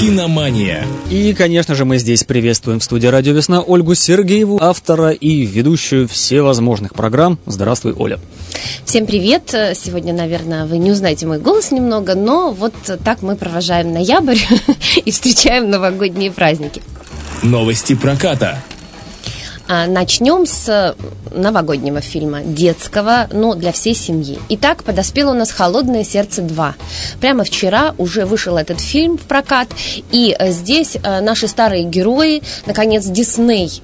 Киномания. И, конечно же, мы здесь приветствуем в студии «Радио Весна» Ольгу Сергееву, автора и ведущую всевозможных программ. Здравствуй, Оля. Всем привет. Сегодня, наверное, вы не узнаете мой голос немного, но вот так мы провожаем ноябрь и встречаем новогодние праздники. Новости проката. А, начнем с новогоднего фильма, детского, но для всей семьи. Итак, подоспело у нас «Холодное сердце 2». Прямо вчера уже вышел этот фильм в прокат, и э, здесь э, наши старые герои, наконец, Дисней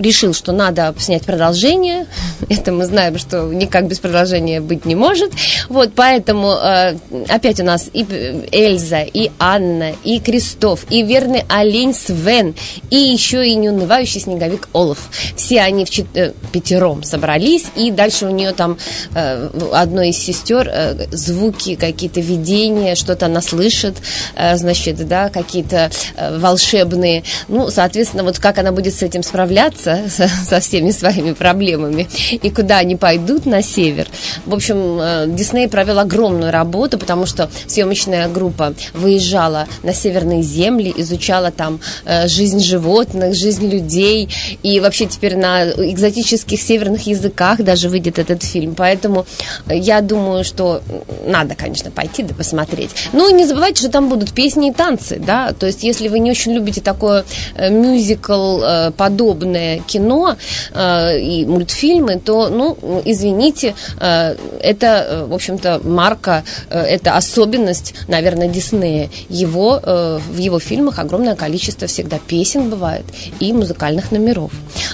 решил, что надо снять продолжение. Это мы знаем, что никак без продолжения быть не может. Вот, поэтому э, опять у нас и Эльза, и Анна, и Кристоф, и верный олень Свен, и еще и неунывающий снеговик Олаф. Все они в чет... Э, пятером собрались, и дальше у нее там э, одной из сестер э, звуки, какие-то видения, что-то она слышит, э, значит, да, какие-то э, волшебные. Ну, соответственно, вот как она будет с этим справляться, справляться со, со всеми своими проблемами и куда они пойдут на север. В общем, э, Дисней провел огромную работу, потому что съемочная группа выезжала на северные земли, изучала там э, жизнь животных, жизнь людей, и вообще теперь на экзотических северных языках даже выйдет этот фильм. Поэтому я думаю, что надо, конечно, пойти да посмотреть. Ну и не забывайте, что там будут песни и танцы, да, то есть если вы не очень любите такое э, мюзикл подобное, анимационное кино э, и мультфильмы, то, ну, извините, э, это, э, в общем-то, марка, э, это особенность, наверное, Диснея. Его, э, в его фильмах огромное количество всегда песен бывает и музыкальных номеров.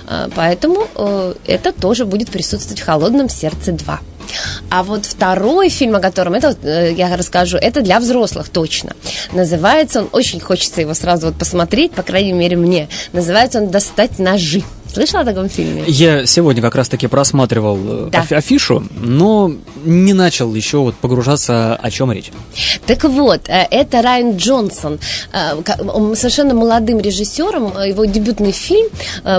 Э, поэтому э, это тоже будет присутствовать в «Холодном сердце 2». А вот второй фильм, о котором это, э, я расскажу, это для взрослых точно. Называется он, очень хочется его сразу вот посмотреть, по крайней мере мне. Называется он «Достать ножи». Слышала о таком фильме? Я сегодня как раз-таки просматривал э, да. афишу, но не начал еще вот погружаться, о чем речь. Так вот, э, это Райан Джонсон, он совершенно молодым режиссером, его дебютный фильм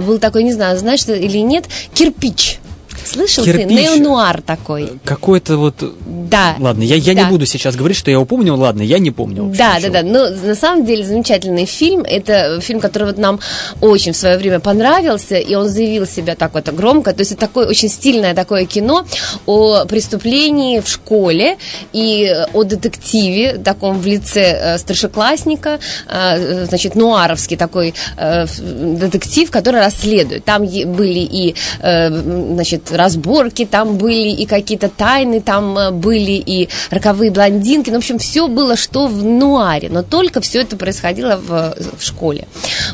был такой, не знаю, знаешь или нет, «Кирпич». Слышал Кирпич. ты? Неонуар такой. Какой-то вот... Да. Ладно, я, я да. не буду сейчас говорить, что я упомнил. Ладно, я не помню. Да, да, да. Но на самом деле замечательный фильм. Это фильм, который вот нам очень в свое время понравился, и он заявил себя так вот громко. То есть это такое очень стильное такое кино о преступлении в школе и о детективе, таком в лице э, старшеклассника, э, значит, нуаровский такой э, детектив, который расследует. Там были и, значит, разборки там были, и какие-то тайны там э, были, и роковые блондинки. Ну, в общем, все было, что в нуаре, но только все это происходило в, в школе,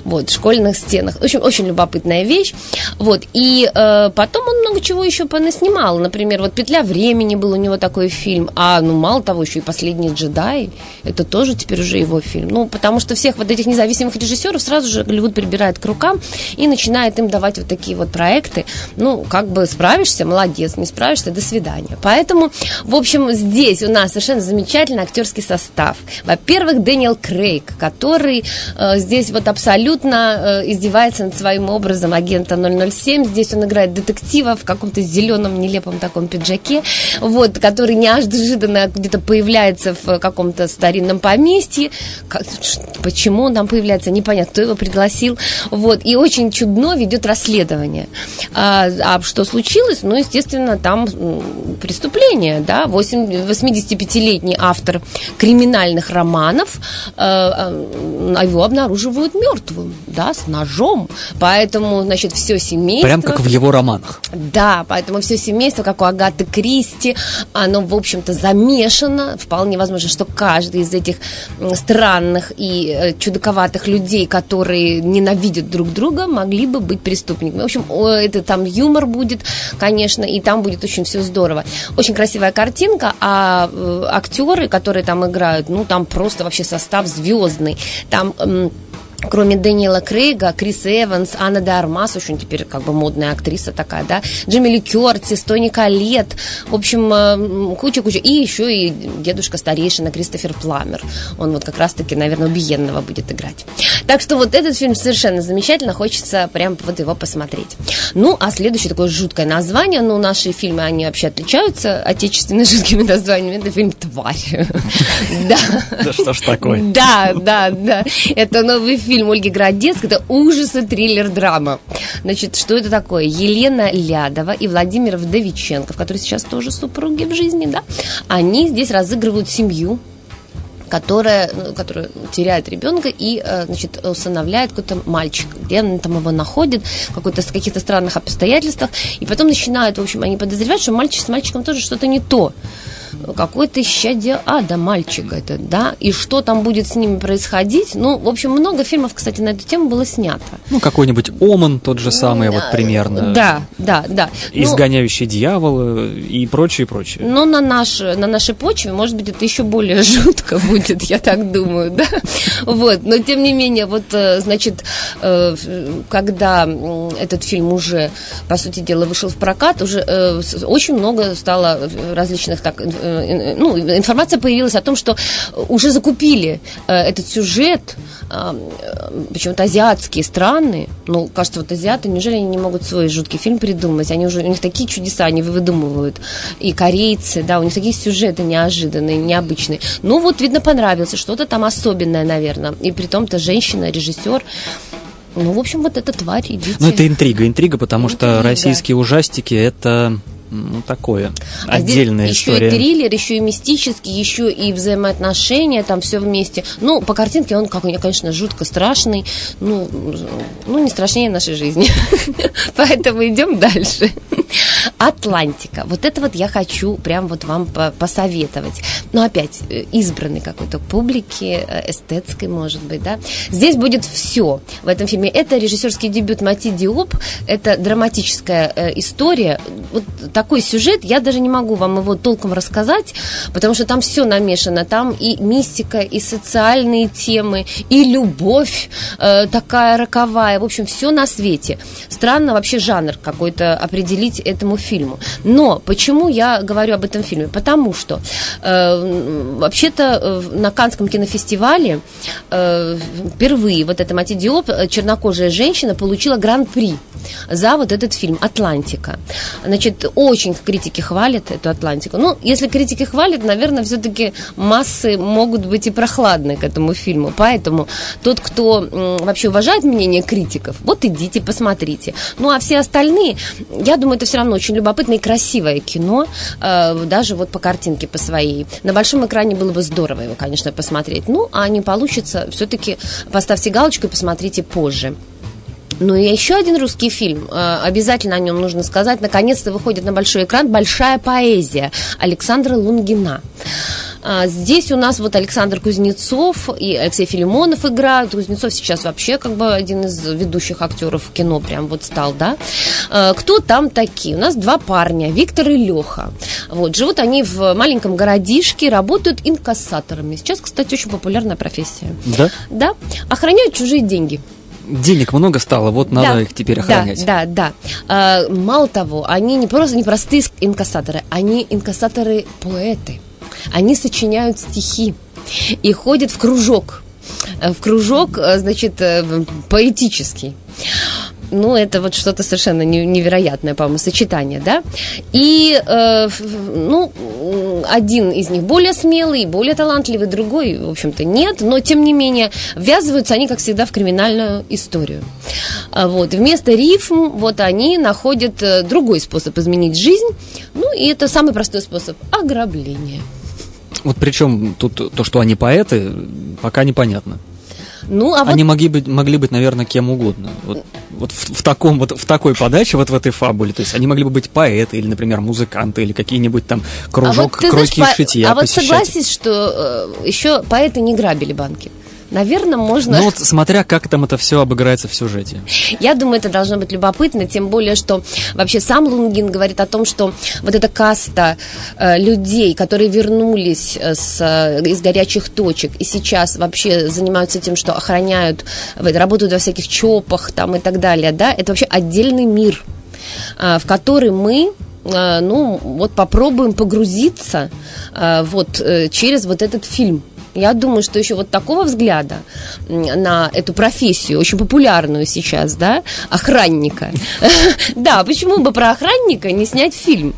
вот, в школьных стенах. В общем, очень любопытная вещь. Вот, и э, потом он много чего еще понаснимал. Например, вот «Петля времени» был у него такой фильм, а, ну, мало того, еще и «Последний джедай», это тоже теперь уже его фильм. Ну, потому что всех вот этих независимых режиссеров сразу же Голливуд прибирает к рукам и начинает им давать вот такие вот проекты, ну, как бы с справишься, молодец, не справишься, до свидания. Поэтому, в общем, здесь у нас совершенно замечательный актерский состав. Во-первых, Дэниел Крейг, который э, здесь вот абсолютно э, издевается над своим образом агента 007. Здесь он играет детектива в каком-то зеленом нелепом таком пиджаке, вот, который неожиданно где-то появляется в каком-то старинном поместье. Как, почему он там появляется, непонятно, кто его пригласил. Вот, и очень чудно ведет расследование. А, а что случилось? Случилось, ну, естественно, там преступление, да, 85-летний автор криминальных романов, э, э, его обнаруживают мертвым, да, с ножом, поэтому, значит, все семейство... Прям как в его романах. Да, поэтому все семейство, как у Агаты Кристи, оно, в общем-то, замешано, вполне возможно, что каждый из этих странных и э, чудаковатых людей, которые ненавидят друг друга, могли бы быть преступниками. В общем, это там юмор будет, конечно, и там будет очень все здорово. Очень красивая картинка, а э, актеры, которые там играют, ну, там просто вообще состав звездный. Там кроме Дэниела Крейга, Крис Эванс, Анна де Армас, очень теперь как бы модная актриса такая, да, Джимми Ли Кертис, Тони Калет, в общем, э, куча-куча. И еще и дедушка старейшина Кристофер Пламер. Он вот как раз-таки, наверное, убиенного будет играть. Так что вот этот фильм совершенно замечательно, хочется прям вот его посмотреть. Ну, а следующее такое жуткое название, ну, наши фильмы, они вообще отличаются отечественными жуткими названиями, это фильм «Тварь». Да. Да что ж такое? Да, да, да. Это новый фильм фильм Ольги Городецкой, это ужасы, триллер, драма. Значит, что это такое? Елена Лядова и Владимир Вдовиченков, которые сейчас тоже супруги в жизни, да, они здесь разыгрывают семью, которая, ну, которая теряет ребенка и, э, значит, усыновляет какой-то мальчик, где он там его находит, какой-то, в каких-то странных обстоятельствах, и потом начинают, в общем, они подозревают, что мальчик с мальчиком тоже что-то не то какой-то исчадие ада мальчик это, да, и что там будет с ними происходить. Ну, в общем, много фильмов, кстати, на эту тему было снято. Ну, какой-нибудь Оман тот же самый, вот примерно. Да, да, да. Ну, Изгоняющий ну, дьявола и прочее, прочее. Но на, наш, на нашей почве, может быть, это еще более жутко будет, я так думаю, да. Вот, но тем не менее, вот, э, значит, э, когда этот фильм уже, по сути дела, вышел в прокат, уже э, очень много стало различных так ну, информация появилась о том, что уже закупили э, этот сюжет, э, почему-то азиатские страны, ну, кажется, вот азиаты, неужели они не могут свой жуткий фильм придумать? Они уже, у них такие чудеса, они выдумывают. И корейцы, да, у них такие сюжеты неожиданные, необычные. Ну, вот, видно, понравился, что-то там особенное, наверное. И при том-то женщина, режиссер, ну, в общем, вот эта тварь, идите. Ну, это интрига, интрига, потому интрига. что российские ужастики это ну, такое, а отдельная здесь история. Еще и триллер, еще и мистический, еще и взаимоотношения, там все вместе. Ну, по картинке он, как конечно, жутко страшный, ну, ну не страшнее нашей жизни. Поэтому идем дальше. Атлантика. Вот это вот я хочу прям вот вам посоветовать. Но опять, э, избранный какой-то публики, э, эстетской, может быть, да. Здесь будет все в этом фильме. Это режиссерский дебют Мати Диоп, это драматическая э, история. Вот такой сюжет, я даже не могу вам его толком рассказать, потому что там все намешано. Там и мистика, и социальные темы, и любовь такая роковая. В общем, все на свете. Странно вообще жанр какой-то определить этому фильму. Но почему я говорю об этом фильме? Потому что э, вообще-то э, на Канском кинофестивале э, впервые вот эта Мати Диоп, э, чернокожая женщина, получила гран-при за вот этот фильм «Атлантика». Значит, очень критики хвалят эту Атлантику. Ну, если критики хвалят, наверное, все-таки массы могут быть и прохладны к этому фильму. Поэтому тот, кто вообще уважает мнение критиков, вот идите, посмотрите. Ну, а все остальные, я думаю, это все равно очень любопытное и красивое кино, э, даже вот по картинке по своей. На большом экране было бы здорово его, конечно, посмотреть. Ну, а не получится, все-таки поставьте галочку и посмотрите позже. Ну и еще один русский фильм, э, обязательно о нем нужно сказать, наконец-то выходит на большой экран «Большая поэзия» Александра Лунгина. А, здесь у нас вот Александр Кузнецов и Алексей Филимонов играют. Кузнецов сейчас вообще как бы один из ведущих актеров кино прям вот стал, да. А, кто там такие? У нас два парня, Виктор и Леха. Вот, живут они в маленьком городишке, работают инкассаторами. Сейчас, кстати, очень популярная профессия. Да? Да. Охраняют чужие деньги денег много стало, вот надо да, их теперь охранять. Да, да, да. Мало того, они не просто не простые инкассаторы, они инкассаторы-поэты. Они сочиняют стихи и ходят в кружок. В кружок, э, значит, э, поэтический ну, это вот что-то совершенно невероятное, по-моему, сочетание, да. И, э, ну, один из них более смелый, более талантливый, другой, в общем-то, нет, но, тем не менее, ввязываются они, как всегда, в криминальную историю. А вот, вместо рифм, вот они находят э, другой способ изменить жизнь, ну, и это самый простой способ – ограбление. Вот причем тут то, что они поэты, пока непонятно. Ну, а Они вот... могли, быть, могли быть, наверное, кем угодно. Вот, вот в, в, таком, вот в такой подаче, вот в этой фабуле. То есть они могли бы быть поэты, или, например, музыканты, или какие-нибудь там кружок, а вот, кройки знаешь, и шитья А посещать. вот согласись, что э, еще поэты не грабили банки. Наверное, можно... Ну вот смотря как там это все обыграется в сюжете. Я думаю, это должно быть любопытно, тем более, что вообще сам Лунгин говорит о том, что вот эта каста э, людей, которые вернулись э, с, э, из горячих точек и сейчас вообще занимаются тем, что охраняют, работают во всяких ЧОПах там и так далее, да, это вообще отдельный мир, э, в который мы э, ну, вот попробуем погрузиться э, вот через вот этот фильм. Я думаю, что еще вот такого взгляда на эту профессию, очень популярную сейчас, да, охранника. Да, почему бы про охранника не снять фильм?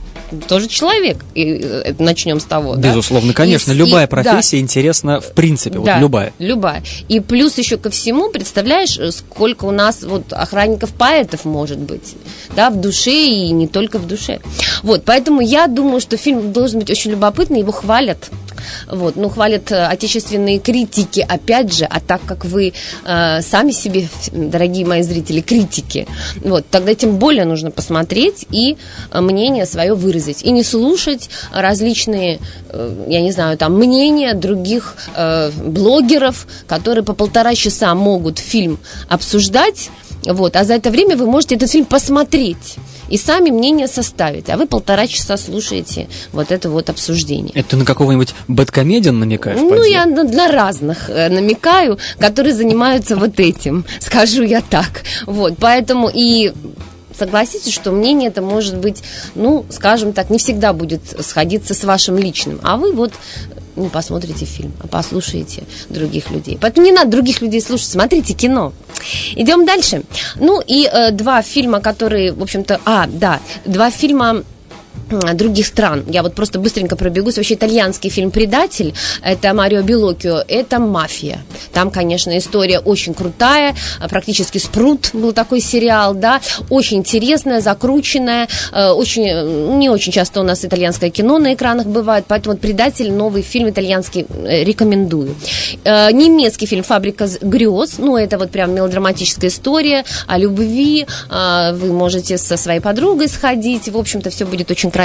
Тоже человек. И э, начнем с того. да? Безусловно, конечно, И- любая и- да, профессия интересна в принципе, вот да, любая. Любая. И плюс еще ко всему, представляешь, э, сколько у нас вот охранников-поэтов может быть, да, в душе и не только в душе. Вот, поэтому я думаю, что фильм должен быть очень любопытный, его хвалят. Вот, ну, хвалят э, отечественные критики, опять же, а так как вы э, сами себе, дорогие мои зрители, критики, вот, тогда тем более нужно посмотреть и э, мнение свое выразить. И не слушать различные, э, я не знаю, там, мнения других э, блогеров, которые по полтора часа могут фильм обсуждать, вот, а за это время вы можете этот фильм посмотреть и сами мнение составить, а вы полтора часа слушаете вот это вот обсуждение. Это на какого-нибудь бэткомедиан намекаешь? Ну, поди? я на, разных э, намекаю, которые занимаются вот этим, скажу я так. Вот, поэтому и согласитесь, что мнение это может быть, ну, скажем так, не всегда будет сходиться с вашим личным, а вы вот не посмотрите фильм, а послушаете других людей. Поэтому не надо других людей слушать, смотрите кино. Идем дальше. Ну и э, два фильма, которые, в общем-то, а, да, два фильма других стран. Я вот просто быстренько пробегусь. Вообще итальянский фильм «Предатель» – это Марио Белокио, это «Мафия». Там, конечно, история очень крутая, а, практически «Спрут» был такой сериал, да, очень интересная, закрученная, э, очень, не очень часто у нас итальянское кино на экранах бывает, поэтому «Предатель» – новый фильм итальянский, э, рекомендую. Э, Немецкий фильм «Фабрика грез», ну, это вот прям мелодраматическая история о любви, а, вы можете со своей подругой сходить, в общем-то, все будет очень красиво,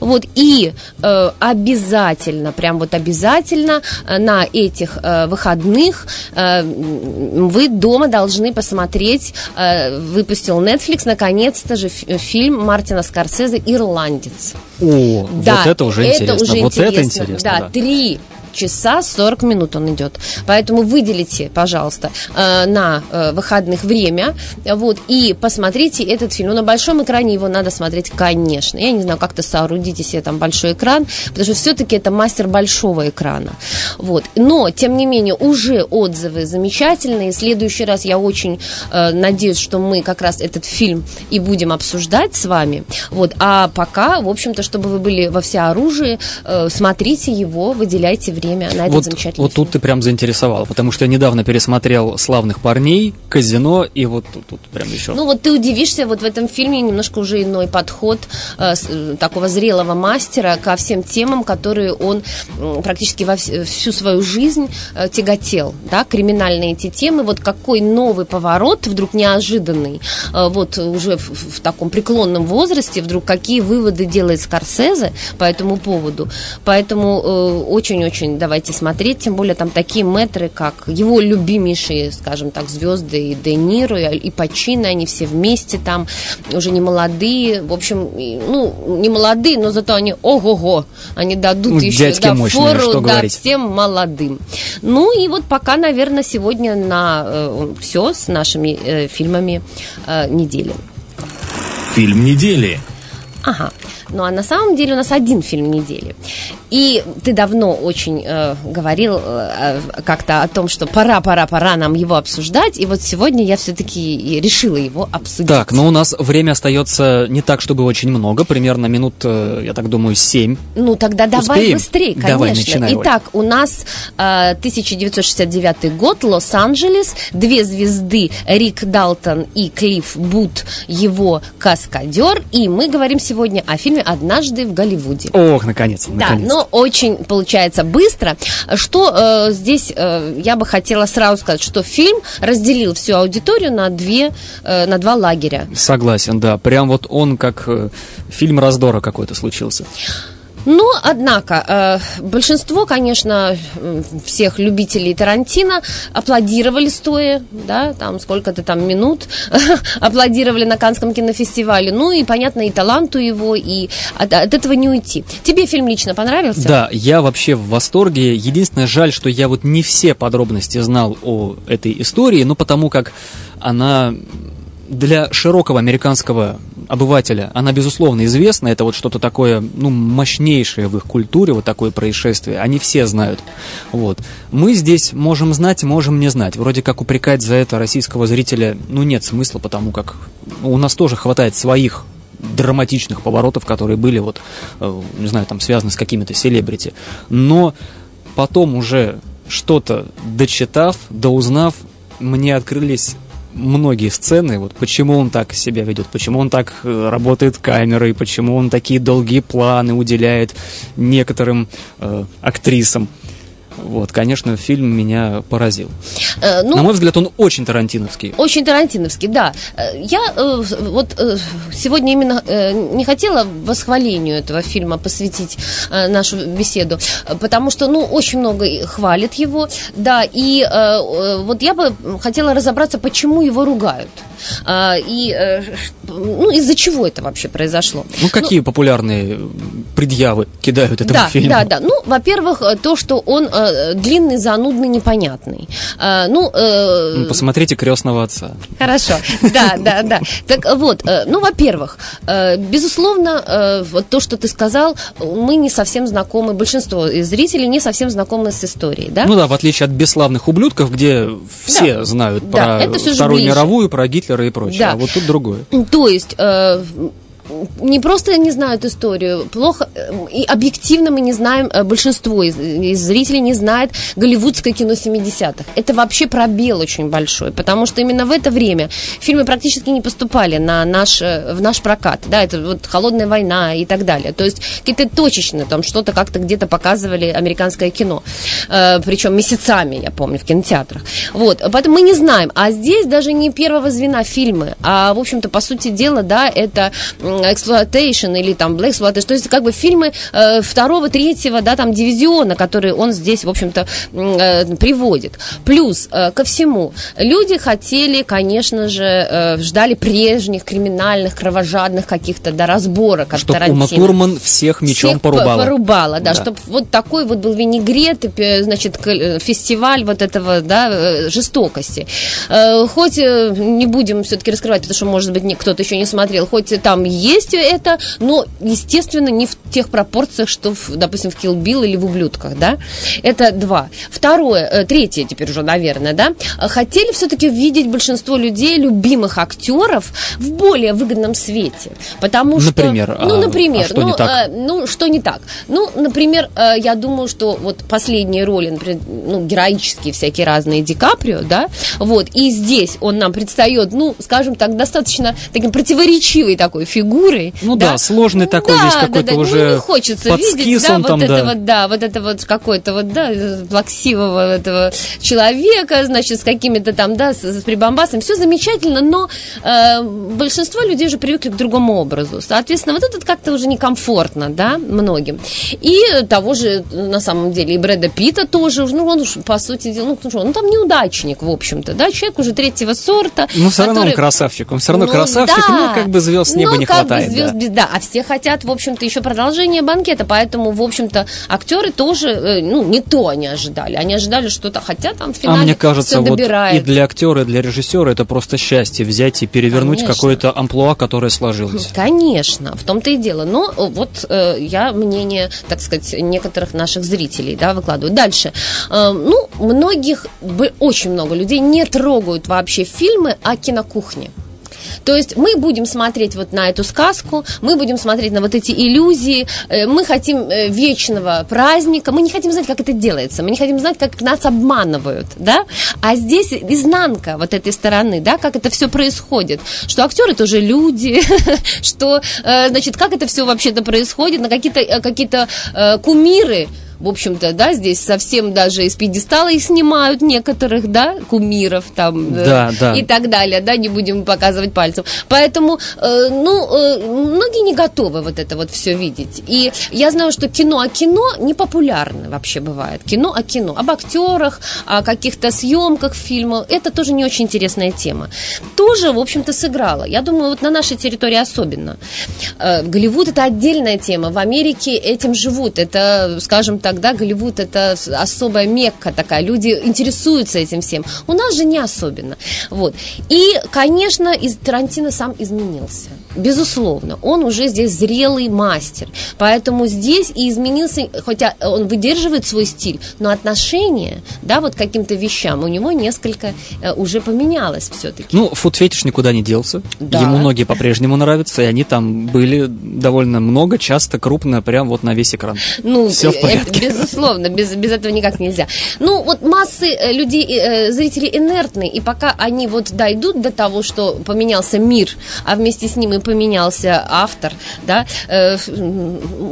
вот, и э, обязательно, прям вот обязательно э, на этих э, выходных э, вы дома должны посмотреть, э, выпустил Netflix, наконец-то же фи- фильм Мартина Скорсезе «Ирландец». О, Да, вот это уже интересно. уже вот это интересно. Да, да. три часа 40 минут он идет. Поэтому выделите, пожалуйста, э, на э, выходных время, вот, и посмотрите этот фильм. Ну, на большом экране его надо смотреть, конечно. Я не знаю, как-то соорудите себе там большой экран, потому что все-таки это мастер большого экрана. Вот. Но, тем не менее, уже отзывы замечательные. В следующий раз я очень э, надеюсь, что мы как раз этот фильм и будем обсуждать с вами. Вот. А пока, в общем-то, чтобы вы были во всеоружии, э, смотрите его, выделяйте время на этот Вот, замечательный вот тут ты прям заинтересовал, потому что я недавно пересмотрел «Славных парней», «Казино», и вот тут, тут прям еще... Ну вот ты удивишься, вот в этом фильме немножко уже иной подход э, э, такого зрелого мастера ко всем темам, которые он м, практически во вс- всю свою жизнь э, тяготел, да, криминальные эти темы, вот какой новый поворот, вдруг неожиданный, э, вот уже в, в таком преклонном возрасте, вдруг какие выводы делает Скорсезе по этому поводу, поэтому э, очень-очень давайте смотреть, тем более там такие метры, как его любимейшие, скажем так, звезды и Де Ниро, и, и Пачино, они все вместе там, уже не молодые, в общем, ну, не молодые, но зато они, ого-го, они дадут Ну, еще да, мощные, фору что да, говорить. всем молодым. Ну и вот пока, наверное, сегодня на все с нашими э, фильмами э, недели. Фильм недели. Ага. Ну а на самом деле у нас один фильм недели. И ты давно очень э, говорил э, как-то о том, что пора, пора, пора нам его обсуждать. И вот сегодня я все-таки решила его обсудить. Так, ну у нас время остается не так, чтобы очень много, примерно минут, э, я так думаю, 7. Ну тогда давай Успеем? быстрее, конечно. Давай, начинай. Итак, у нас э, 1969 год, Лос-Анджелес, две звезды Рик Далтон и Клифф Бут, его каскадер, и мы говорим сегодня о фильме «Однажды в Голливуде». Ох, наконец-то, Да, наконец. но очень получается быстро. Что э, здесь э, я бы хотела сразу сказать, что фильм разделил всю аудиторию на две, э, на два лагеря. Согласен, да. Прям вот он как э, фильм раздора какой-то случился. Но, однако, э, большинство, конечно, всех любителей Тарантино аплодировали стоя, да, там сколько-то там минут аплодировали на Канском кинофестивале. Ну и, понятно, и таланту его, и от, от этого не уйти. Тебе фильм лично понравился? Да, я вообще в восторге. Единственное, жаль, что я вот не все подробности знал о этой истории, но потому как она для широкого американского обывателя она, безусловно, известна. Это вот что-то такое, ну, мощнейшее в их культуре, вот такое происшествие. Они все знают. Вот. Мы здесь можем знать, можем не знать. Вроде как упрекать за это российского зрителя, ну, нет смысла, потому как у нас тоже хватает своих драматичных поворотов, которые были вот, э, не знаю, там связаны с какими-то селебрити. Но потом уже что-то дочитав, доузнав, мне открылись многие сцены, вот почему он так себя ведет, почему он так э, работает камерой, почему он такие долгие планы уделяет некоторым э, актрисам. Вот, конечно, фильм меня поразил. Э, ну, На мой взгляд, он очень тарантиновский. Очень тарантиновский, да. Э, я э, вот э, сегодня именно э, не хотела восхвалению этого фильма посвятить э, нашу беседу, потому что, ну, очень много хвалит его, да, и э, э вот я бы хотела разобраться, почему его ругают. А, и э, ну, из-за чего это вообще произошло? Ну, какие ну, популярные предъявы кидают этому да, фильму? Да, да. Ну, во-первых, то, что он э, длинный, занудный, непонятный. А, ну, э... ну, посмотрите крестного отца. Хорошо. Да, да, да. Так вот, э, ну, во-первых, э, безусловно, э, вот то, что ты сказал, мы не совсем знакомы, большинство зрителей не совсем знакомы с историей, да? Ну да, в отличие от бесславных ублюдков, где все да. знают да, про Вторую мировую, про Гитлера Гитлера и прочее. Да. А вот тут другое. То есть э, не просто не знают историю, плохо, и объективно мы не знаем, э, большинство из, из зрителей не знает голливудское кино 70-х. Это вообще пробел очень большой, потому что именно в это время фильмы практически не поступали на наш, э, в наш прокат, да, это вот «Холодная война» и так далее. То есть какие-то точечные, там что-то как-то где-то показывали американское кино, э, причем месяцами, я помню, в кинотеатрах. Вот, поэтому мы не знаем. А здесь даже не первого звена фильмы, а, в общем-то, по сути дела, да, это exploitation или там black exploitation, то есть как бы фильмы э, второго, третьего, да, там дивизиона, которые он здесь, в общем-то, э, приводит. Плюс э, ко всему, люди хотели, конечно же, э, ждали прежних криминальных, кровожадных каких-то, да, разборок от Чтобы Тарантино. Ума Турман всех мечом всех порубала. порубала, да, да. чтобы вот такой вот был винегрет, значит, э, фестиваль вот этого, да, э, жестокости. Э, хоть не будем все-таки раскрывать, потому что, может быть, кто-то еще не смотрел, хоть там есть это, но, естественно, не в тех пропорциях, что, в, допустим, в Kill Bill или в «Ублюдках», да? Это два. Второе, э, третье теперь уже, наверное, да? Хотели все-таки видеть большинство людей, любимых актеров, в более выгодном свете. Потому что... Например? Ну, например. А что ну, не так? Э, ну, что не так? Ну, например, э, я думаю, что вот последние роли, например, ну, героические всякие разные Ди Каприо, да, вот, и здесь он нам предстает, ну, скажем так, достаточно таким противоречивой такой фигурой, фигурой. Ну да, да сложный такой да, весь какой-то да, да. уже. Ну, не хочется видеть, да, вот там, это да. вот, да, вот это вот какой-то вот, да, плаксивого этого человека, значит, с какими-то там, да, с, с прибамбасом. Все замечательно, но э, большинство людей уже привыкли к другому образу. Соответственно, вот этот как-то уже некомфортно, да, многим. И того же, на самом деле, и Брэда Питта тоже, ну, он уж, по сути дела, ну, что, ну, там неудачник, в общем-то, да, человек уже третьего сорта. Ну, все равно который... он красавчик, он все равно ну, красавчик, да. ну, как бы звезд с неба ну, не хватает хватает. Звезд, да. да, а все хотят, в общем-то, еще продолжение банкета, поэтому, в общем-то, актеры тоже, э, ну, не то они ожидали. Они ожидали что-то, хотя там в финале А мне кажется, вот и для актера, и для режиссера это просто счастье взять и перевернуть какое-то амплуа, которое сложилось. Конечно, в том-то и дело. Но вот э, я мнение, так сказать, некоторых наших зрителей, да, выкладываю. Дальше. Э, ну, многих, очень много людей не трогают вообще фильмы о кинокухне. То есть мы будем смотреть вот на эту сказку, мы будем смотреть на вот эти иллюзии, э, мы хотим э, вечного праздника, мы не хотим знать, как это делается, мы не хотим знать, как нас обманывают, да, а здесь изнанка вот этой стороны, да, как это все происходит, что актеры тоже люди, что, э, значит, как это все вообще-то происходит, на какие-то какие кумиры, в общем-то, да, здесь совсем даже из пьедестала их снимают некоторых, да, кумиров там э, Да, да. и так далее, да, не будем показывать пальцем. Поэтому, э, ну, э, многие не готовы вот это вот все видеть. И я знаю, что кино о кино не популярно вообще бывает. Кино о кино, об актерах, о каких-то съемках фильма. Это тоже не очень интересная тема. Тоже, в общем-то, сыграла. Я думаю, вот на нашей территории особенно. Э, Голливуд это отдельная тема. В Америке этим живут. Это, скажем так, да, Голливуд это особая мекка такая. Люди интересуются этим всем. У нас же не особенно. Вот. И, конечно, из Тарантино сам изменился. Безусловно. Он уже здесь зрелый мастер. Поэтому здесь и изменился, хотя он выдерживает свой стиль, но отношение, да, вот к каким-то вещам у него несколько э, уже поменялось все-таки. Ну, фуд-фетиш никуда не делся. Да. Ему многие по-прежнему нравятся, и они там были довольно много, часто, крупно, прям вот на весь экран. Ну, Всё в э, порядке. безусловно, без, без этого никак нельзя. Ну, вот массы э, людей, зрителей инертны, и пока они вот дойдут до того, что поменялся мир, а вместе с ним и поменялся автор, да, э,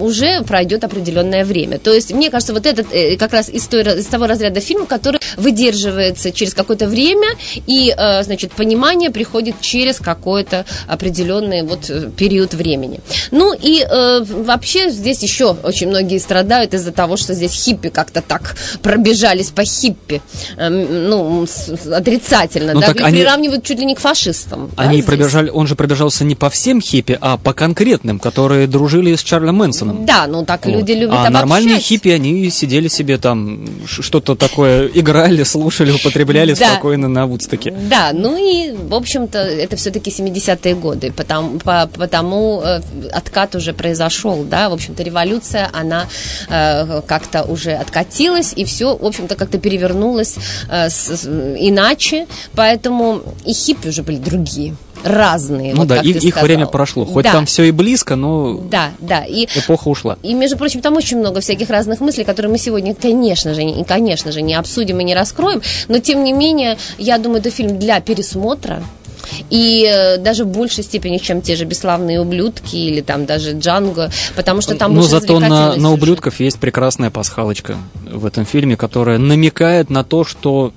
уже пройдет определенное время. То есть, мне кажется, вот этот э, как раз из, той, из того разряда фильма, который выдерживается через какое-то время, и, э, значит, понимание приходит через какой-то определенный вот э, период времени. Ну и э, вообще здесь еще очень многие страдают из-за того, что здесь хиппи как-то так пробежались по хиппи, Эм, ну, отрицательно, Ну, да, они- приравнивают чуть ли не к фашистам. да, Они здесь. пробежали, он же пробежался не по всем хиппи, а по конкретным, которые дружили с Чарльем Мэнсоном. Да, ну так Вот. люди любят а нормальные обобщать. хиппи, они сидели себе там, что-то такое играли, слушали, употребляли Да. спокойно на Вудстоке. Да, ну и, в общем-то, это все-таки 70-е годы, потому, по- потому э, откат уже произошел, да, в общем-то, революция, она э, как-то уже откатилась, и все, в общем-то, как-то перевернулось э, с- с- иначе, поэтому и хиппи уже были другие, разные. Ну вот да, как их, сказал. время прошло. Хоть Да, там все и близко, но Да, да, и эпоха ушла. и, между прочим, там очень много всяких разных мыслей, которые мы сегодня, конечно же, не, конечно же, не обсудим и не раскроем. Но, тем не менее, я думаю, это фильм для пересмотра. И э, даже в большей степени, чем те же «Бесславные ублюдки» или там даже «Джанго», потому что там Ну, зато на, на ублюдков есть прекрасная пасхалочка в этом фильме, которая намекает на то, что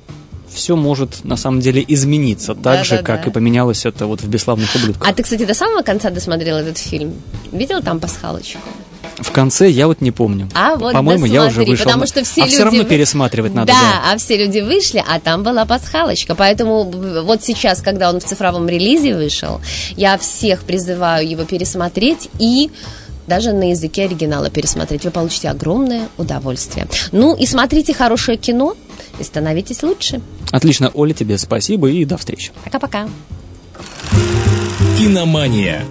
все может на самом деле измениться, так Да, же, да, как да. и поменялось это вот в «Бесславных ублюдках». А ты, кстати, до самого конца досмотрел этот фильм? Видел там пасхалочку? В конце я вот не помню. А вот По-моему, я уже досмотри, вышел. потому что все а люди... все равно пересматривать надо, да, да. а все люди вышли, а там была пасхалочка. Поэтому вот сейчас, когда он в цифровом релизе вышел, я всех призываю его пересмотреть и даже на языке оригинала пересмотреть. Вы получите огромное удовольствие. Ну и смотрите хорошее кино и становитесь лучше. Отлично, Оля, тебе спасибо и до встречи. Пока-пока. Киномания.